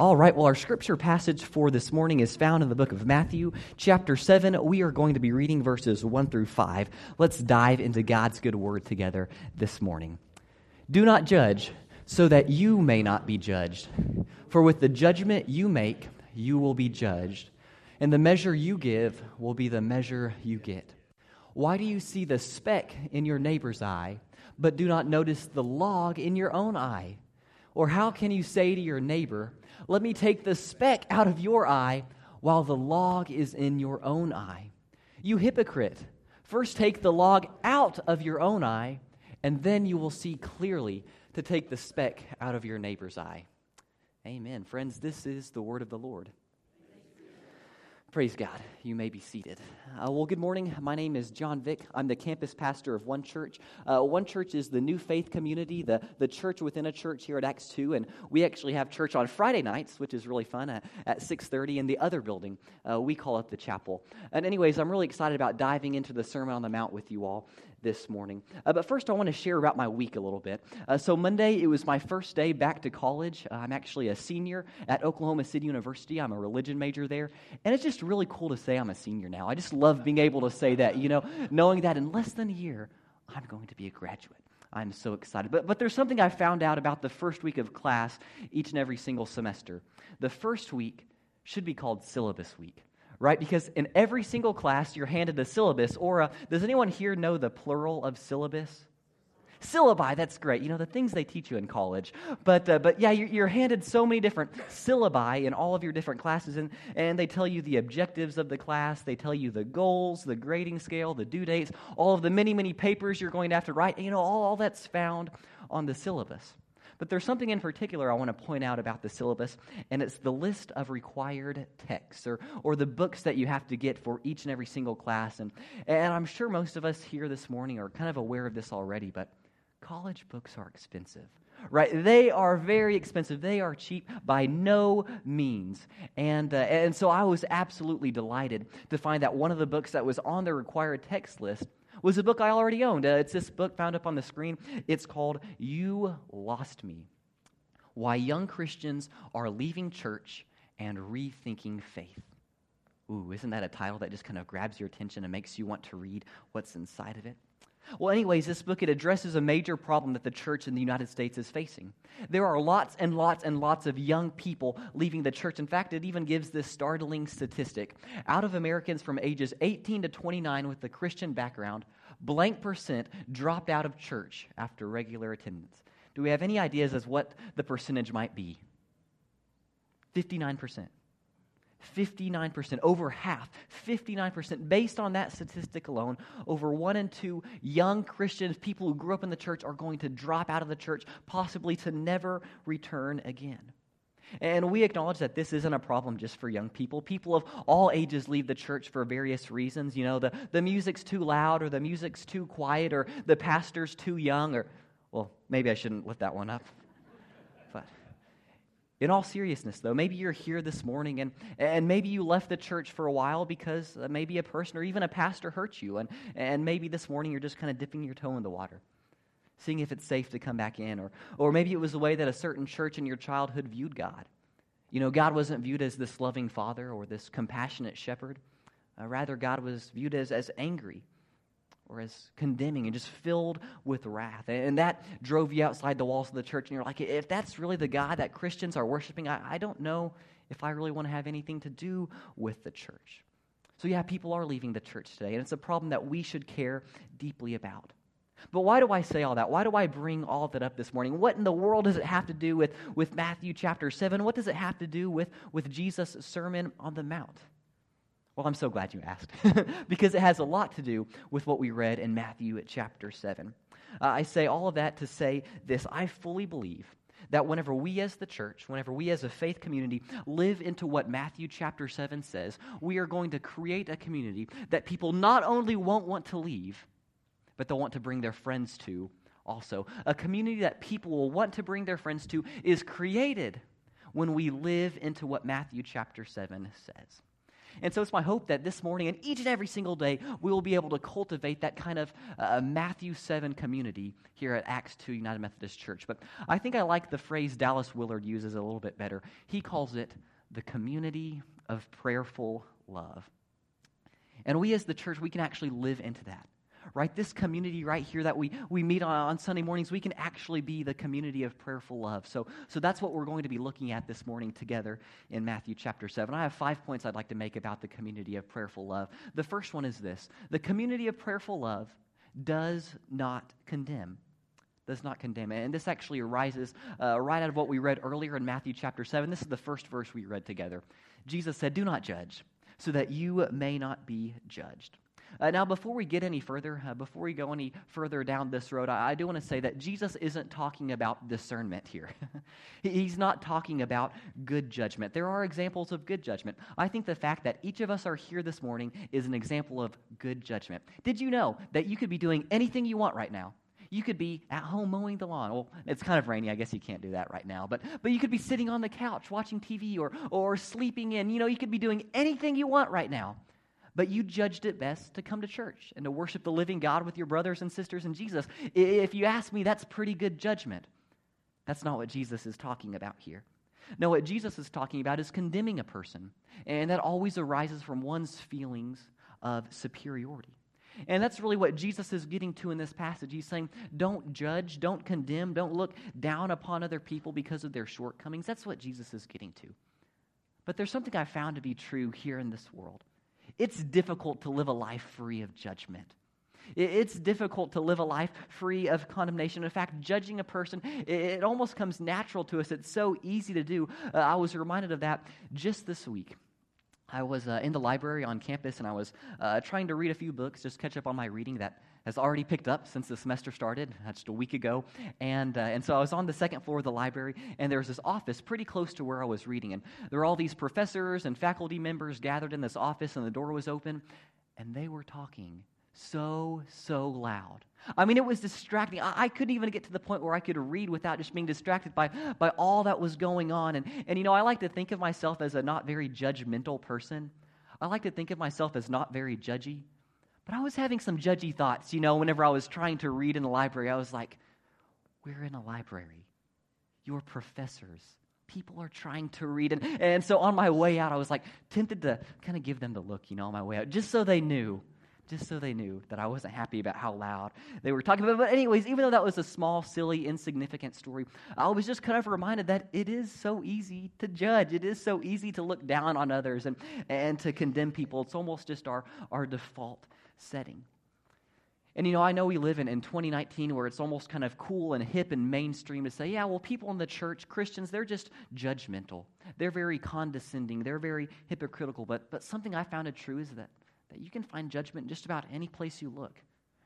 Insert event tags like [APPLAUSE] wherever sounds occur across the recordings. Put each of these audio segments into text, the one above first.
All right, well, our scripture passage for this morning is found in the book of Matthew, chapter 7. We are going to be reading verses 1 through 5. Let's dive into God's good word together this morning. Do not judge, so that you may not be judged. For with the judgment you make, you will be judged, and the measure you give will be the measure you get. Why do you see the speck in your neighbor's eye, but do not notice the log in your own eye? Or how can you say to your neighbor, let me take the speck out of your eye while the log is in your own eye. You hypocrite, first take the log out of your own eye, and then you will see clearly to take the speck out of your neighbor's eye. Amen. Friends, this is the word of the Lord. Praise God. You may be seated. Uh, well, good morning. My name is John Vick. I'm the campus pastor of One Church. Uh, One Church is the new faith community, the, the church within a church here at Acts 2. And we actually have church on Friday nights, which is really fun, at, at 6.30 in the other building. Uh, we call it the chapel. And anyways, I'm really excited about diving into the Sermon on the Mount with you all this morning. Uh, but first, I want to share about my week a little bit. Uh, so, Monday, it was my first day back to college. Uh, I'm actually a senior at Oklahoma City University. I'm a religion major there. And it's just really cool to say I'm a senior now. I just love being able to say that, you know, knowing that in less than a year, I'm going to be a graduate. I'm so excited. But, but there's something I found out about the first week of class each and every single semester. The first week should be called syllabus week right? Because in every single class, you're handed a syllabus, or a, does anyone here know the plural of syllabus? Syllabi, that's great. You know, the things they teach you in college. But, uh, but yeah, you're, you're, handed so many different syllabi in all of your different classes, and, and they tell you the objectives of the class, they tell you the goals, the grading scale, the due dates, all of the many, many papers you're going to have to write. You know, all, all that's found on the syllabus. But there's something in particular I want to point out about the syllabus, and it's the list of required texts or, or the books that you have to get for each and every single class. And, and I'm sure most of us here this morning are kind of aware of this already, but college books are expensive right? They are very expensive. They are cheap by no means. And, uh, and so I was absolutely delighted to find that one of the books that was on the required text list was a book I already owned. Uh, it's this book found up on the screen. It's called You Lost Me Why Young Christians Are Leaving Church and Rethinking Faith. Ooh, isn't that a title that just kind of grabs your attention and makes you want to read what's inside of it? Well, anyways, this book it addresses a major problem that the church in the United States is facing. There are lots and lots and lots of young people leaving the church. In fact, it even gives this startling statistic. Out of Americans from ages 18 to 29 with a Christian background, blank percent dropped out of church after regular attendance. Do we have any ideas as what the percentage might be? 59%. 59%, over half, 59%. Based on that statistic alone, over one in two young Christians, people who grew up in the church, are going to drop out of the church, possibly to never return again. And we acknowledge that this isn't a problem just for young people. People of all ages leave the church for various reasons. You know, the, the music's too loud, or the music's too quiet, or the pastor's too young, or, well, maybe I shouldn't lift that one up. In all seriousness, though, maybe you're here this morning and, and maybe you left the church for a while because uh, maybe a person or even a pastor hurt you. And, and maybe this morning you're just kind of dipping your toe in the water, seeing if it's safe to come back in. Or, or maybe it was the way that a certain church in your childhood viewed God. You know, God wasn't viewed as this loving father or this compassionate shepherd. Uh, rather, God was viewed as, as angry or as condemning and just filled with wrath. And that drove you outside the walls of the church. And you're like, if that's really the God that Christians are worshiping, I, I don't know if I really want to have anything to do with the church. So, yeah, people are leaving the church today, and it's a problem that we should care deeply about. But why do I say all that? Why do I bring all that up this morning? What in the world does it have to do with, with Matthew chapter 7? What does it have to do with, with Jesus' Sermon on the Mount? Well, I'm so glad you asked [LAUGHS] because it has a lot to do with what we read in Matthew at chapter 7. Uh, I say all of that to say this I fully believe that whenever we as the church, whenever we as a faith community live into what Matthew chapter 7 says, we are going to create a community that people not only won't want to leave, but they'll want to bring their friends to also. A community that people will want to bring their friends to is created when we live into what Matthew chapter 7 says. And so it's my hope that this morning and each and every single day, we will be able to cultivate that kind of uh, Matthew 7 community here at Acts 2 United Methodist Church. But I think I like the phrase Dallas Willard uses a little bit better. He calls it the community of prayerful love. And we as the church, we can actually live into that right? This community right here that we, we meet on, on Sunday mornings, we can actually be the community of prayerful love. So, so that's what we're going to be looking at this morning together in Matthew chapter 7. I have five points I'd like to make about the community of prayerful love. The first one is this the community of prayerful love does not condemn does not condemn. And this actually arises uh, right out of what we read earlier in Matthew chapter 7. This is the first verse we read together. Jesus said, Do not judge, so that you may not be judged. Uh, now, before we get any further, uh, before we go any further down this road, I, I do want to say that Jesus isn't talking about discernment here. [LAUGHS] He's not talking about good judgment. There are examples of good judgment. I think the fact that each of us are here this morning is an example of good judgment. Did you know that you could be doing anything you want right now? You could be at home mowing the lawn. Well, it's kind of rainy. I guess you can't do that right now. But, but you could be sitting on the couch watching TV or, or sleeping in. You know, you could be doing anything you want right now but you judged it best to come to church and to worship the living God with your brothers and sisters in Jesus. If you ask me, that's pretty good judgment. That's not what Jesus is talking about here. No, what Jesus is talking about is condemning a person, and that always arises from one's feelings of superiority. And that's really what Jesus is getting to in this passage. He's saying, don't judge, don't condemn, don't look down upon other people because of their shortcomings. That's what Jesus is getting to. But there's something I found to be true here in this world. It's difficult to live a life free of judgment. It's difficult to live a life free of condemnation. In fact, judging a person, it almost comes natural to us. It's so easy to do. Uh, I was reminded of that just this week. I was uh, in the library on campus and I was uh, trying to read a few books, just catch up on my reading that has already picked up since the semester started, just a week ago. And, uh, and so I was on the second floor of the library, and there was this office pretty close to where I was reading. And there were all these professors and faculty members gathered in this office, and the door was open, and they were talking so, so loud. I mean, it was distracting. I, I, couldn't even get to the point where I could read without just being distracted by, by all that was going on. And, and, you know, I like to think of myself as a not very judgmental person. I like to think of myself as not very judgy. But I was having some judgy thoughts, you know, whenever I was trying to read in the library. I was like, we're in a library. You're professors. People are trying to read. And, and so on my way out, I was like tempted to kind of give them the look, you know, on my way out, just so they knew just so they knew that I wasn't happy about how loud they were talking about. But, anyways, even though that was a small, silly, insignificant story, I was just kind of reminded that it is so easy to judge. It is so easy to look down on others and, and to condemn people. It's almost just our, our default setting. And you know, I know we live in, in 2019 where it's almost kind of cool and hip and mainstream to say, yeah, well, people in the church, Christians, they're just judgmental. They're very condescending. They're very hypocritical. But, but something I found true is that, that you can find judgment just about any place you look.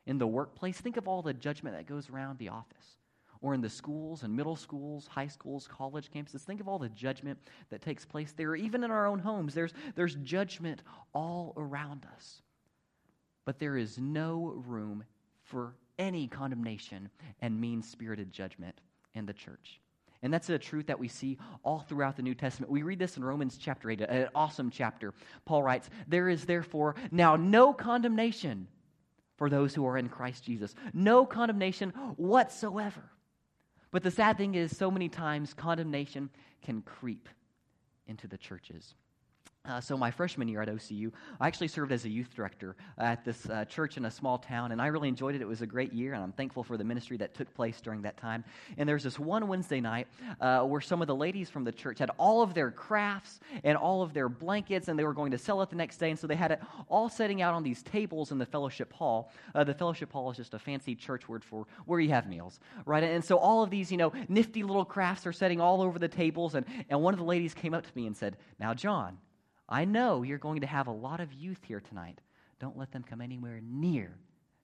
In the workplace, think of all the judgment that goes around the office. Or in the schools and middle schools, high schools, college campuses, think of all the judgment that takes place there. Even in our own homes, there's, there's judgment all around us. But there is no room for any condemnation and mean spirited judgment in the church. And that's a truth that we see all throughout the New Testament. We read this in Romans chapter 8, an awesome chapter. Paul writes, There is therefore now no condemnation for those who are in Christ Jesus. No condemnation whatsoever. But the sad thing is, so many times condemnation can creep into the churches. Uh, so, my freshman year at OCU, I actually served as a youth director at this uh, church in a small town, and I really enjoyed it. It was a great year, and I'm thankful for the ministry that took place during that time. And there was this one Wednesday night uh, where some of the ladies from the church had all of their crafts and all of their blankets, and they were going to sell it the next day. And so they had it all setting out on these tables in the fellowship hall. Uh, the fellowship hall is just a fancy church word for where you have meals, right? And so all of these, you know, nifty little crafts are setting all over the tables. And, and one of the ladies came up to me and said, Now, John, I know you're going to have a lot of youth here tonight. Don't let them come anywhere near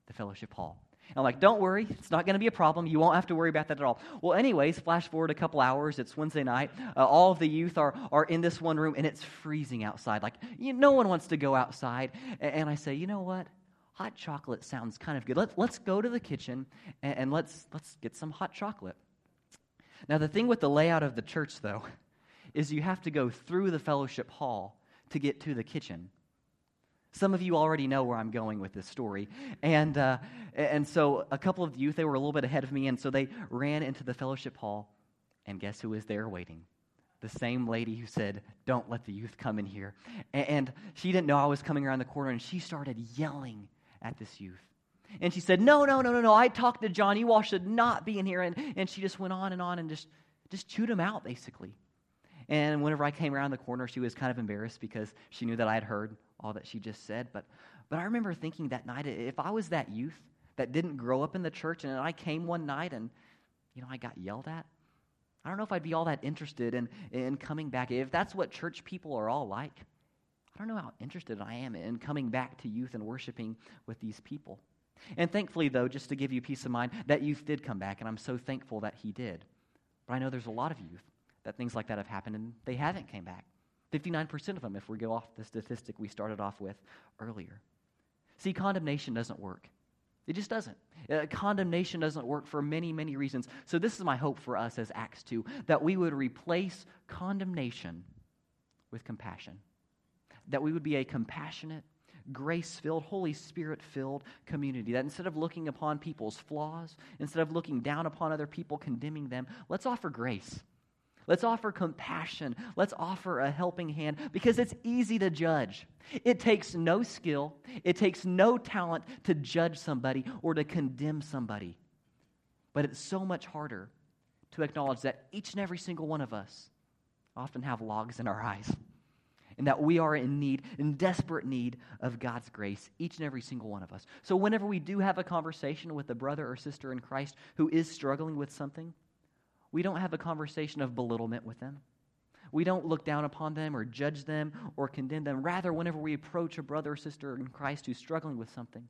the fellowship hall. And I'm like, don't worry, it's not going to be a problem. You won't have to worry about that at all. Well, anyways, flash forward a couple hours. It's Wednesday night. Uh, all of the youth are, are in this one room, and it's freezing outside. Like, you, no one wants to go outside. And, and, I say, you know what? Hot chocolate sounds kind of good. Let, let's go to the kitchen and, and let's, let's get some hot chocolate. Now, the thing with the layout of the church, though, [LAUGHS] is you have to go through the fellowship hall to get to the kitchen. Some of you already know where I'm going with this story. And, uh, and so a couple of the youth, they were a little bit ahead of me, and so they ran into the fellowship hall. And guess who was there waiting? The same lady who said, Don't let the youth come in here. And she didn't know I was coming around the corner, and she started yelling at this youth. And she said, No, no, no, no, no. I talked to John. You all should not be in here. And, and she just went on and on and just, just chewed him out, basically. And whenever I came around the corner, she was kind of embarrassed because she knew that I had heard all that she just said. But, but I remember thinking that night, if I was that youth that didn't grow up in the church and I came one night and, you know, I got yelled at, I don't know if I'd be all that interested in, in coming back. If that's what church people are all like, I don't know how interested I am in coming back to youth and worshiping with these people. And thankfully, though, just to give you peace of mind, that youth did come back, and I'm so thankful that he did. But I know there's a lot of youth that things like that have happened and they haven't came back. 59% of them, if we go off the statistic we started off with earlier. See, condemnation doesn't work. It just doesn't. Uh, condemnation doesn't work for many, many reasons. So, this is my hope for us as Acts 2 that we would replace condemnation with compassion. That we would be a compassionate, grace filled, Holy Spirit filled community. That instead of looking upon people's flaws, instead of looking down upon other people, condemning them, let's offer grace. Let's offer compassion. Let's offer a helping hand because it's easy to judge. It takes no skill, it takes no talent to judge somebody or to condemn somebody. But it's so much harder to acknowledge that each and every single one of us often have logs in our eyes and that we are in need, in desperate need of God's grace, each and every single one of us. So, whenever we do have a conversation with a brother or sister in Christ who is struggling with something, we don't have a conversation of belittlement with them. We don't look down upon them or judge them or condemn them. Rather, whenever we approach a brother or sister in Christ who's struggling with something,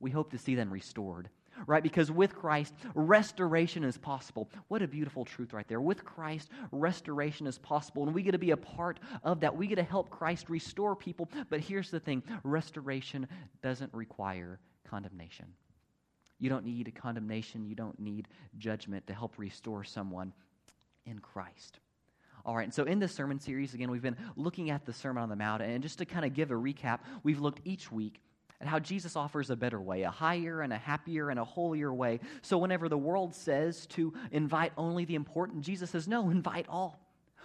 we hope to see them restored right? Because with Christ, restoration is possible. What a beautiful truth right there. With Christ, restoration is possible, and we get to be a part of that. We get to help Christ restore people. But here's the thing restoration doesn't require condemnation. You don't need condemnation, you don't need judgment to help restore someone in Christ. All right, and so in this sermon series, again, we've been looking at the Sermon on the Mount, and just to kind of give a recap, we've looked each week and how Jesus offers a better way, a higher and a happier and a holier way. So whenever the world says to invite only the important, Jesus says, no, invite all.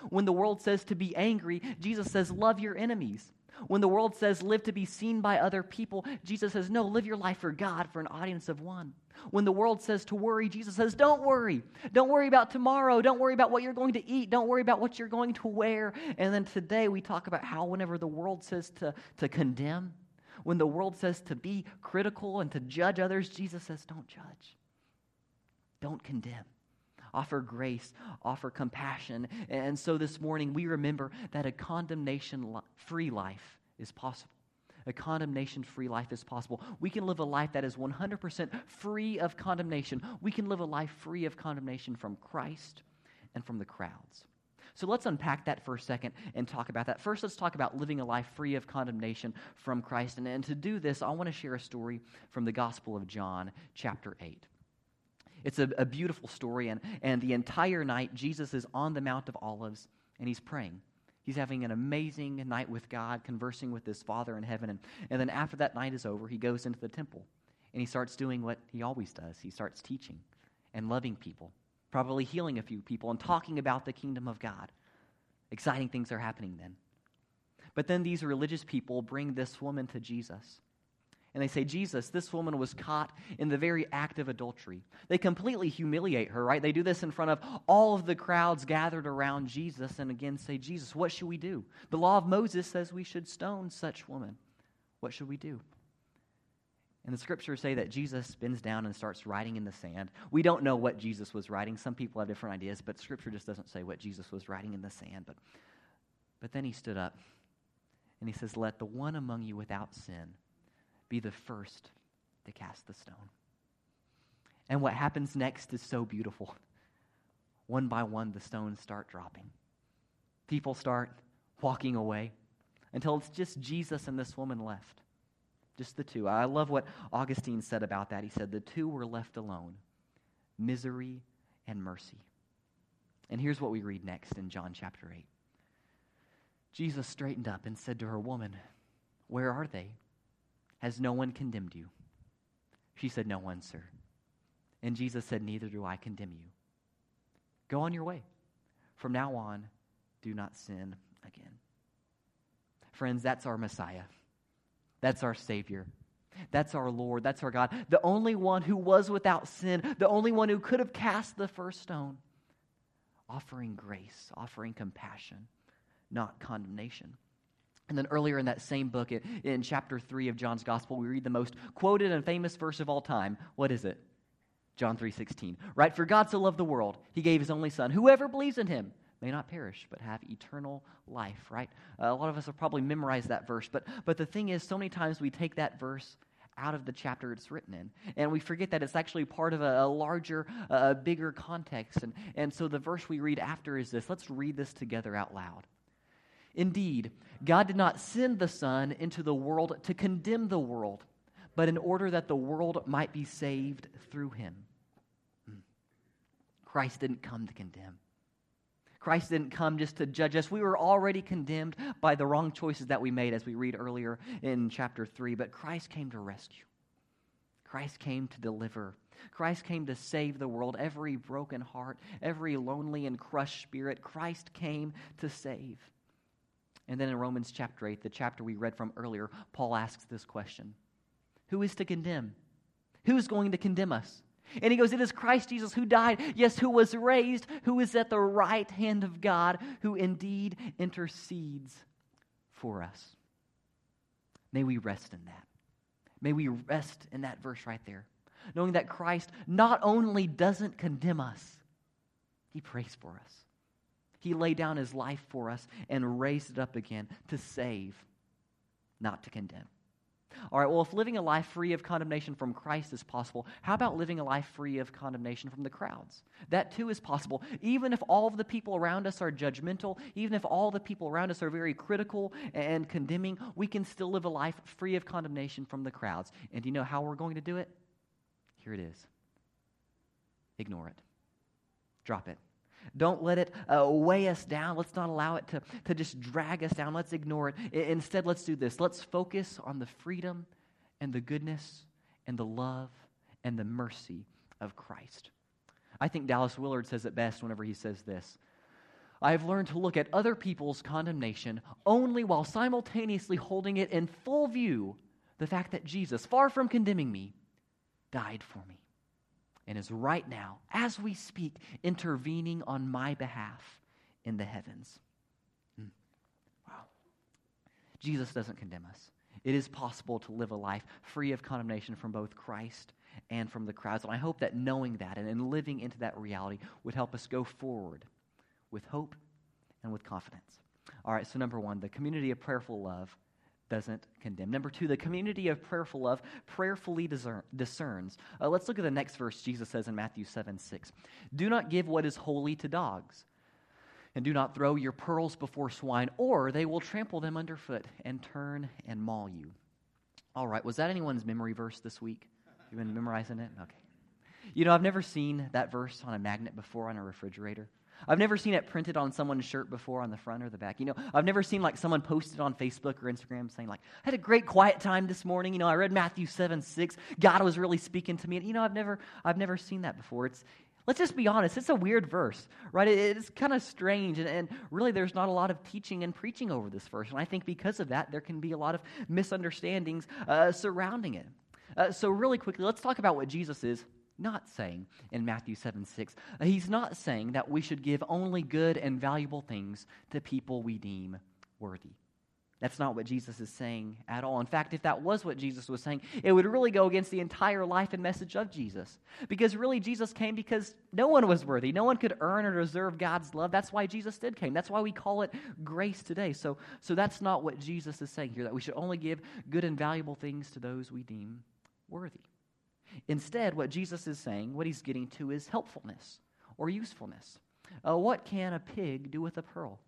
When the world says to be angry, Jesus says, love your enemies. When the world says live to be seen by other people, Jesus says, no, live your life for God, for an audience of one. When the world says to worry, Jesus says, don't worry. Don't worry about tomorrow. Don't worry about what you're going to eat. Don't worry about what you're going to wear. And then today we talk about how whenever the world says to, to condemn, when the world says to be critical and to judge others, Jesus says, don't judge. Don't condemn. Offer grace, offer compassion. And so this morning we remember that a condemnation free life is possible. A condemnation free life is possible. We can live a life that is 100% free of condemnation. We can live a life free of condemnation from Christ and from the crowds. So let's unpack that for a second and talk about that. First, let's talk about living a life free of condemnation from Christ. And, and to do this, I want to share a story from the Gospel of John, chapter 8. It's a, a beautiful story, and, and the entire night, Jesus is on the Mount of Olives and he's praying. He's having an amazing night with God, conversing with his Father in heaven. And, and then after that night is over, he goes into the temple and he starts doing what he always does. He starts teaching and loving people probably healing a few people and talking about the kingdom of God. Exciting things are happening then. But then these religious people bring this woman to Jesus. And they say, Jesus, this woman was caught in the very act of adultery. They completely humiliate her, right? They do this in front of all of the crowds gathered around Jesus and again say, Jesus, what should we do? The law of Moses says we should stone such woman. What should we do? And the scriptures say that Jesus bends down and starts writing in the sand. We don't know what Jesus was writing. Some people have different ideas, but scripture just doesn't say what Jesus was writing in the sand. But, but then he stood up and he says, Let the one among you without sin be the first to cast the stone. And what happens next is so beautiful. One by one, the stones start dropping. People start walking away until it's just Jesus and this woman left. Just the two. I love what Augustine said about that. He said, The two were left alone misery and mercy. And here's what we read next in John chapter 8. Jesus straightened up and said to her, Woman, where are they? Has no one condemned you? She said, No one, sir. And Jesus said, Neither do I condemn you. Go on your way. From now on, do not sin again. Friends, that's our Messiah. That's our Savior. That's our Lord. That's our God. The only one who was without sin, the only one who could have cast the first stone, offering grace, offering compassion, not condemnation. And then earlier in that same book, in, chapter 3 of John's Gospel, we read the most quoted and famous verse of all time. What is it? John 3:16. Right? For God so loved the world, he gave his only son. Whoever believes in him may not perish, but have eternal life, right? Uh, a lot of us have probably memorized that verse, but, but the thing is, so many times we take that verse out of the chapter it's written in. And we forget that it's actually part of a, a larger, a bigger context. And, and so the verse we read after is this. Let's read this together out loud. Indeed, God did not send the Son into the world to condemn the world, but in order that the world might be saved through him. Hmm. Christ didn't come to condemn. Christ didn't come just to judge us. We were already condemned by the wrong choices that we made, as we read earlier in chapter 3. But Christ came to rescue. Christ came to deliver. Christ came to save the world, every broken heart, every lonely and crushed spirit. Christ came to save. And then in Romans chapter 8, the chapter we read from earlier, Paul asks this question Who is to condemn? Who is going to condemn us? And he goes, It is Christ Jesus who died, yes, who was raised, who is at the right hand of God, who indeed intercedes for us. May we rest in that. May we rest in that verse right there, knowing that Christ not only doesn't condemn us, he prays for us. He laid down his life for us and raised it up again to save, not to condemn. All right, well, if living a life free of condemnation from Christ is possible, how about living a life free of condemnation from the crowds? That too is possible. Even if all of the people around us are judgmental, even if all the people around us are very critical and condemning, we can still live a life free of condemnation from the crowds. And do you know how we're going to do it? Here it is ignore it, drop it. Don't let it uh, weigh us down. Let's not allow it to, to just drag us down. Let's ignore it. I, instead, let's do this. Let's focus on the freedom and the goodness and the love and the mercy of Christ. I think Dallas Willard says it best whenever he says this. I have learned to look at other people's condemnation only while simultaneously holding it in full view the fact that Jesus, far from condemning me, died for me and is right now, as we speak, intervening on my behalf in the heavens. Hmm. Wow. Jesus doesn't condemn us. It is possible to live a life free of condemnation from both Christ and from the crowds. And I hope that knowing that and, and living into that reality would help us go forward with hope and with confidence. All right, so number one, the community of prayerful love doesn't condemn. Number two, the community of prayerful love prayerfully discern, discerns. Uh, let's look at the next verse Jesus says in Matthew 7 6. Do not give what is holy to dogs, and do not throw your pearls before swine, or they will trample them underfoot and turn and maul you. All right, was that anyone's memory verse this week? You've been memorizing it? Okay. You know, I've never seen that verse on a magnet before on a refrigerator. I've never seen it printed on someone's shirt before on the front or the back. You know, I've never seen like someone posted on Facebook or Instagram saying like, I had a great quiet time this morning. You know, I read Matthew 7, 6. God was really speaking to me. And, you know, I've never, I've never seen that before. It's, let's just be honest. It's a weird verse, right? It, it's kind of strange. And, and really, there's not a lot of teaching and preaching over this verse. And I think because of that, there can be a lot of misunderstandings uh, surrounding it. Uh, so really quickly, let's talk about what Jesus is not saying in Matthew 7 6. Uh, he's not saying that we should give only good and valuable things to people we deem worthy. That's not what Jesus is saying at all. In fact, if that was what Jesus was saying, it would really go against the entire life and message of Jesus. Because really, Jesus came because no one was worthy. No one could earn or deserve God's love. That's why Jesus did came. That's why we call it grace today. So, so that's not what Jesus is saying here, that we should only give good and valuable things to those we deem worthy. Instead, what Jesus is saying, what he's getting to, is helpfulness or usefulness. Uh, what can a pig do with a pearl?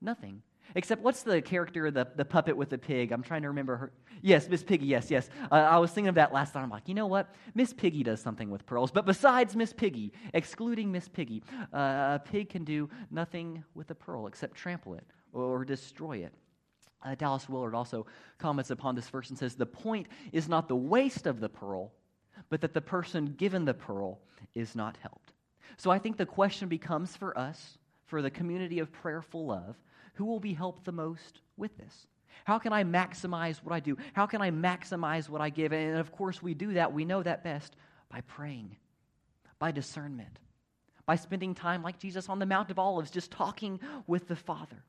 Nothing. Except, what's the character, the, the puppet with the pig? I'm trying to remember her. Yes, Miss Piggy, yes, yes. Uh, I was thinking of that last time. I'm like, you know what? Miss Piggy does something with pearls. But besides Miss Piggy, excluding Miss Piggy, uh, a pig can do nothing with a pearl except trample it or destroy it. Uh, Dallas Willard also comments upon this verse and says, The point is not the waste of the pearl, but that the person given the pearl is not helped. So I think the question becomes for us, for the community of prayerful love, who will be helped the most with this? How can I maximize what I do? How can I maximize what I give? And of course, we do that. We know that best by praying, by discernment, by spending time like Jesus on the Mount of Olives, just talking with the Father.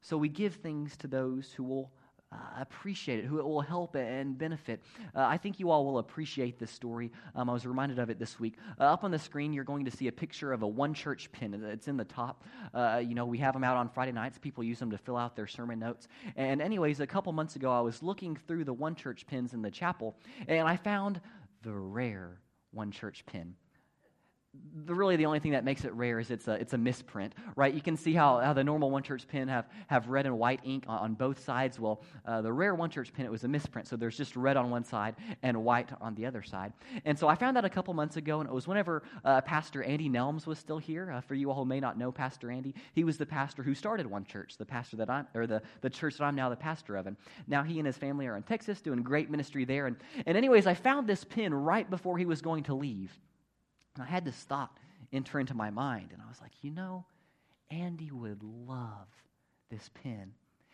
So we give things to those who will uh, appreciate it, who it will help and benefit. Uh, I think you all will appreciate this story. Um, I was reminded of it this week. Uh, up on the screen, you're going to see a picture of a one church pin. It's in the top. Uh, you know, we have them out on Friday nights. People use them to fill out their sermon notes. And, anyways, a couple months ago, I was looking through the one church pins in the chapel, and I found the rare one church pin the, really the only thing that makes it rare is it's a, it's a misprint, right? You can see how, how the normal one church pen have, have red and white ink on, on both sides. Well, uh, the rare one church pen, it was a misprint. So there's just red on one side and white on the other side. And so I found that a couple months ago, and it was whenever uh, Pastor Andy Nelms was still here. Uh, for you all who may not know Pastor Andy, he was the pastor who started one church, the pastor that I'm, or the, the church that I'm now the pastor of. And now he and his family are in Texas doing great ministry there. And, and anyways, I found this pin right before he was going to leave. And I had this thought enter into my mind, and I was like, you know, Andy would love this pen.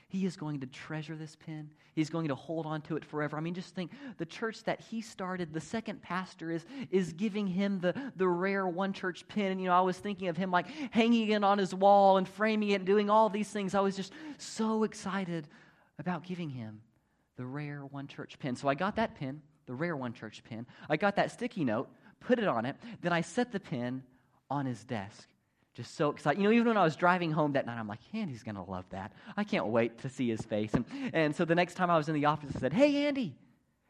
He is going to treasure this pen. He's going to hold on to it forever. I mean, just think the church that he started, the second pastor is, is giving him the, the rare one church pen. And, you know, I was thinking of him like hanging it on his wall and framing it and doing all these things. I was just so excited about giving him the rare one church pen. So I got that pen, the rare one church pen. I got that sticky note put it on it. Then I set the pen on his desk. Just so excited. You know, even when I was driving home that night, I'm like, Andy's going to love that. I can't wait to see his face. And, and so the next time I was in the office, I said, Hey, Andy,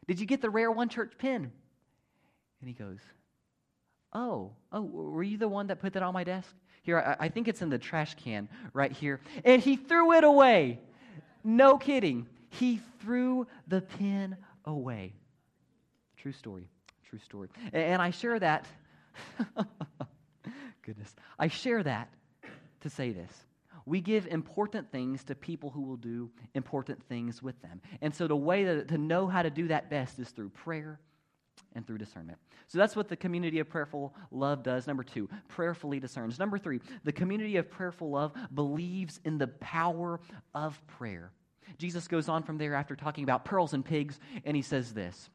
did you get the rare one church pin? And he goes, Oh, oh, were you the one that put that on my desk? Here, I, I think it's in the trash can right here. And he threw it away. No kidding. He threw the pin away. True story true story. And I share that, [LAUGHS] goodness, I share that to say this. We give important things to people who will do important things with them. And so the way to, to know how to do that best is through prayer and through discernment. So that's what the community of prayerful love does. Number two, prayerfully discerns. Number three, the community of prayerful love believes in the power of prayer. Jesus goes on from there after talking about pearls and pigs, and he says this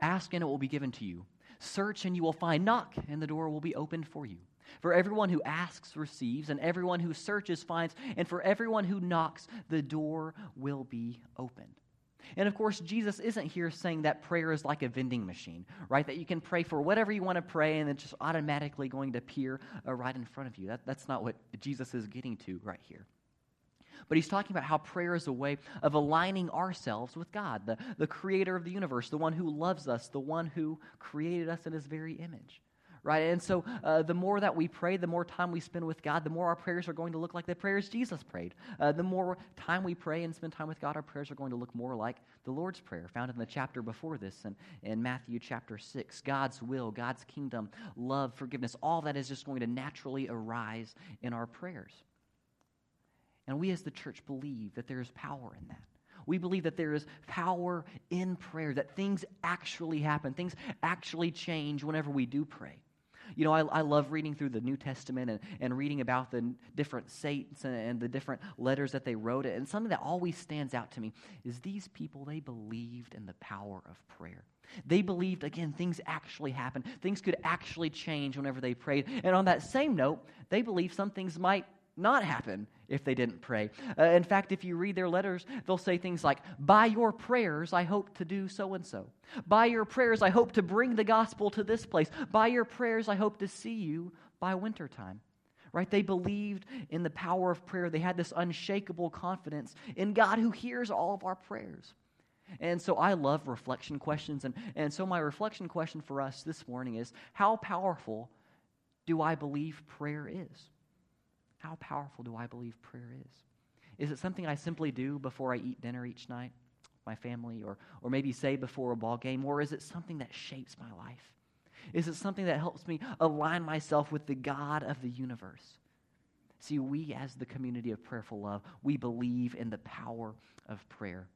Ask and it will be given to you. Search and you will find. Knock and the door will be opened for you. For everyone who asks receives, and everyone who searches finds, and for everyone who knocks, the door will be opened. And of course, Jesus isn't here saying that prayer is like a vending machine, right? That you can pray for whatever you want to pray and it's just automatically going to appear uh, right in front of you. That, that's not what Jesus is getting to right here. But he's talking about how prayer is a way of aligning ourselves with God, the, the creator of the universe, the one who loves us, the one who created us in his very image. Right? And so uh, the more that we pray, the more time we spend with God, the more our prayers are going to look like the prayers Jesus prayed. Uh, the more time we pray and spend time with God, our prayers are going to look more like the Lord's Prayer, found in the chapter before this and in Matthew chapter 6. God's will, God's kingdom, love, forgiveness, all that is just going to naturally arise in our prayers. And we as the church believe that there is power in that. We believe that there is power in prayer, that things actually happen, things actually change whenever we do pray. You know, I, I love reading through the New Testament and, and reading about the different saints and, and the different letters that they wrote. And something that always stands out to me is these people, they believed in the power of prayer. They believed, again, things actually happen. Things could actually change whenever they prayed. And on that same note, they believed some things might not happen if they didn't pray. Uh, in fact, if you read their letters, they'll say things like, By your prayers, I hope to do so and so. By your prayers, I hope to bring the gospel to this place. By your prayers, I hope to see you by wintertime. Right? They believed in the power of prayer. They had this unshakable confidence in God who hears all of our prayers. And so I love reflection questions. And, and so my reflection question for us this morning is How powerful do I believe prayer is? How powerful do I believe prayer is? Is it something I simply do before I eat dinner each night, my family, or, or maybe say before a ball game, or is it something that shapes my life? Is it something that helps me align myself with the God of the universe? See, we as the community of prayerful love, we believe in the power of prayer.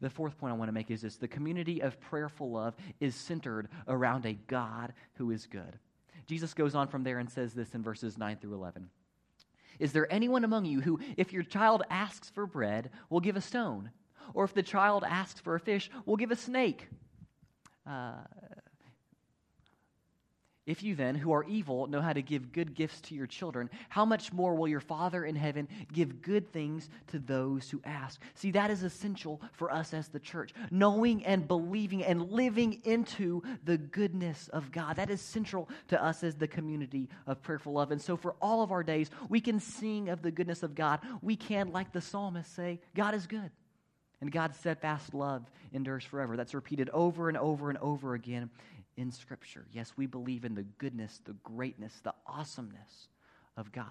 The fourth point I want to make is this the community of prayerful love is centered around a God who is good. Jesus goes on from there and says this in verses 9 through 11. Is there anyone among you who, if your child asks for bread, will give a stone? Or if the child asks for a fish, will give a snake? Uh, if you then, who are evil, know how to give good gifts to your children, how much more will your Father in heaven give good things to those who ask? See, that is essential for us as the church. Knowing and believing and living into the goodness of God. That is central to us as the community of prayerful love. And so, for all of our days, we can sing of the goodness of God. We can, like the psalmist, say, God is good. And God's steadfast love endures forever. That's repeated over and over and over again in Scripture. Yes, we believe in the goodness, the greatness, the awesomeness of God.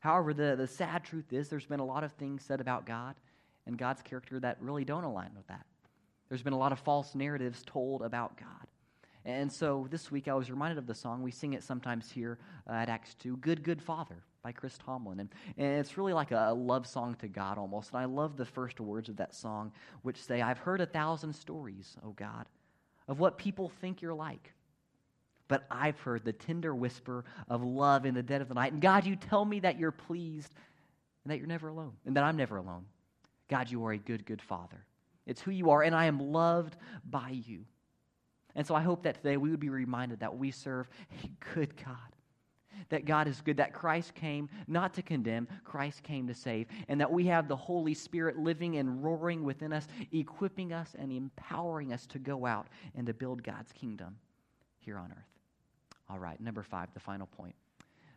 However, the, the sad truth is there's been a lot of things said about God and God's character that really don't align with that. There's been a lot of false narratives told about God. And so this week I was reminded of the song. We sing it sometimes here uh, at Acts 2, Good, Good Father by Chris Tomlin. And, and it's really like a, a love song to God almost. And I love the first words of that song, which say, I've heard a thousand stories, O God of what people think you're like. But I've heard the tender whisper of love in the dead of the night. And God, you tell me that you're pleased and that you're never alone and that I'm never alone. God, you are a good, good Father. It's who you are, and I am loved by you. And so I hope that today we would be reminded that we serve a good God that God is good, that Christ came not to condemn, Christ came to save, and that we have the Holy Spirit living and roaring within us, equipping us and empowering us to go out and to build God's kingdom here on earth. All right, number five, the final point.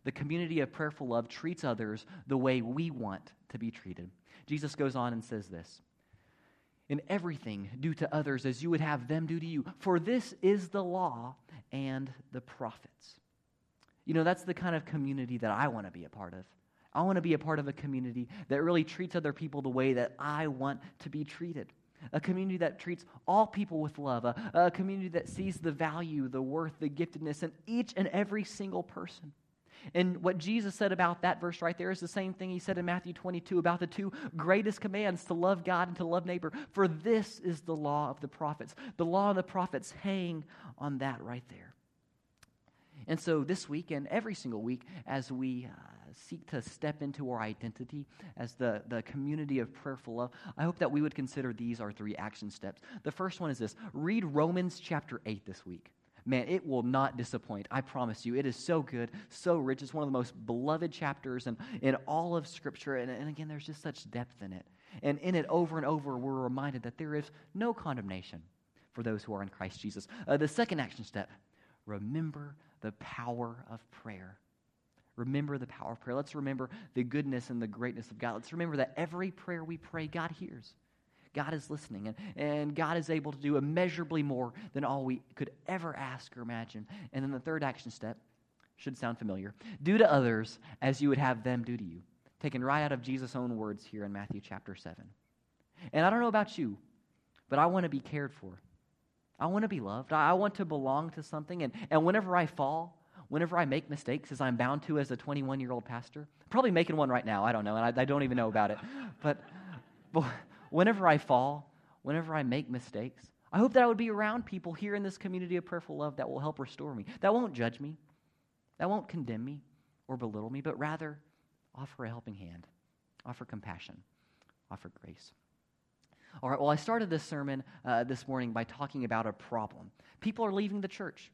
The community of prayerful love treats others the way we want to be treated. Jesus goes on and says this In everything, do to others as you would have them do to you, for this is the law and the prophets. You know, that's the kind of community that I want to be a part of. I want to be a part of a community that really treats other people the way that I want to be treated. A community that treats all people with love. A, a community that sees the value, the worth, the giftedness in each and every single person. And what Jesus said about that verse right there is the same thing he said in Matthew 22 about the two greatest commands to love God and to love neighbor. For this is the law of the prophets. The law of the prophets hang on that right there. And so this week and every single week, as we uh, seek to step into our identity as the, the community of prayerful love, I hope that we would consider these our three action steps. The first one is this read Romans chapter 8 this week. Man, it will not disappoint. I promise you. It is so good, so rich. It's one of the most beloved chapters in, in all of Scripture. And, and again, there's just such depth in it. And in it, over and over, we're reminded that there is no condemnation for those who are in Christ Jesus. Uh, the second action step remember the power of prayer. Remember the power of prayer. Let's remember the goodness and the greatness of God. Let's remember that every prayer we pray, God hears. God is listening, and, and God is able to do immeasurably more than all we could ever ask or imagine. And then the third action step should sound familiar do to others as you would have them do to you. Taken right out of Jesus' own words here in Matthew chapter 7. And I don't know about you, but I want to be cared for. I want to be loved. I want to belong to something. And, and whenever I fall, whenever I make mistakes, as I'm bound to as a 21 year old pastor, probably making one right now. I don't know. And I, I don't even know about it. [LAUGHS] But, but whenever I fall, whenever I make mistakes, I hope that I would be around people here in this community of prayerful love that will help restore me, that won't judge me, that won't condemn me or belittle me, but rather offer a helping hand, offer compassion, offer grace. All right, well, I started this sermon uh, this morning by talking about a problem. People are leaving the church,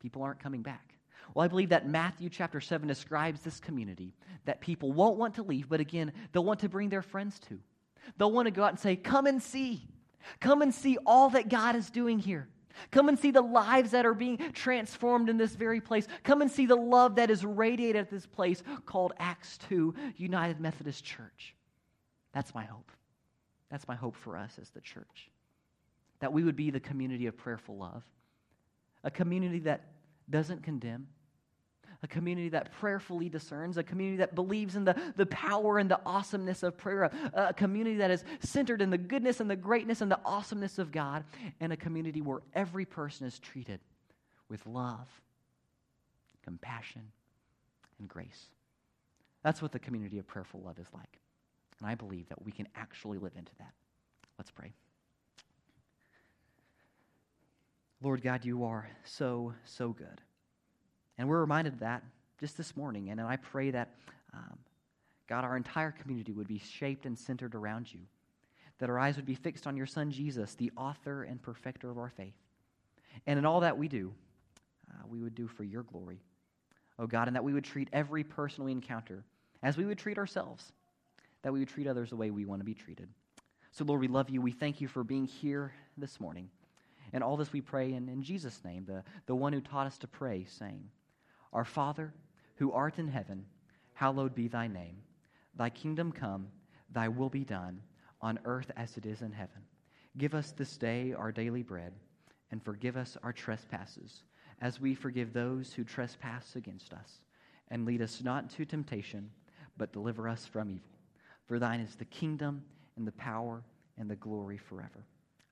people aren't coming back. Well, I believe that Matthew chapter 7 describes this community that people won't want to leave, but again, they'll want to bring their friends to. They'll want to go out and say, Come and see. Come and see all that God is doing here. Come and see the lives that are being transformed in this very place. Come and see the love that is radiated at this place called Acts 2 United Methodist Church. That's my hope. That's my hope for us as the church. That we would be the community of prayerful love, a community that doesn't condemn, a community that prayerfully discerns, a community that believes in the, the power and the awesomeness of prayer, a, a, community that is centered in the goodness and the greatness and the awesomeness of God, and a community where every person is treated with love, compassion, and grace. That's what the community of prayerful love is like. And I believe that we can actually live into that. Let's pray. Lord God, you are so, so good. And we're reminded of that just this morning. And I pray that, um, God, our entire community would be shaped and centered around you, that our eyes would be fixed on your Son, Jesus, the author and perfecter of our faith. And in all that we do, uh, we would do for your glory, oh God, and that we would treat every person we encounter as we would treat ourselves, that we would treat others the way we want to be treated. So, Lord, we love you. We thank you for being here this morning. And all this we pray in, in Jesus' name, the, the one who taught us to pray, saying, Our Father, who art in heaven, hallowed be thy name. Thy kingdom come, thy will be done, on earth as it is in heaven. Give us this day our daily bread, and forgive us our trespasses, as we forgive those who trespass against us. And lead us not into temptation, but deliver us from evil. For thine is the kingdom, and the power, and the glory forever.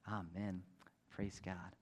Amen. Praise God.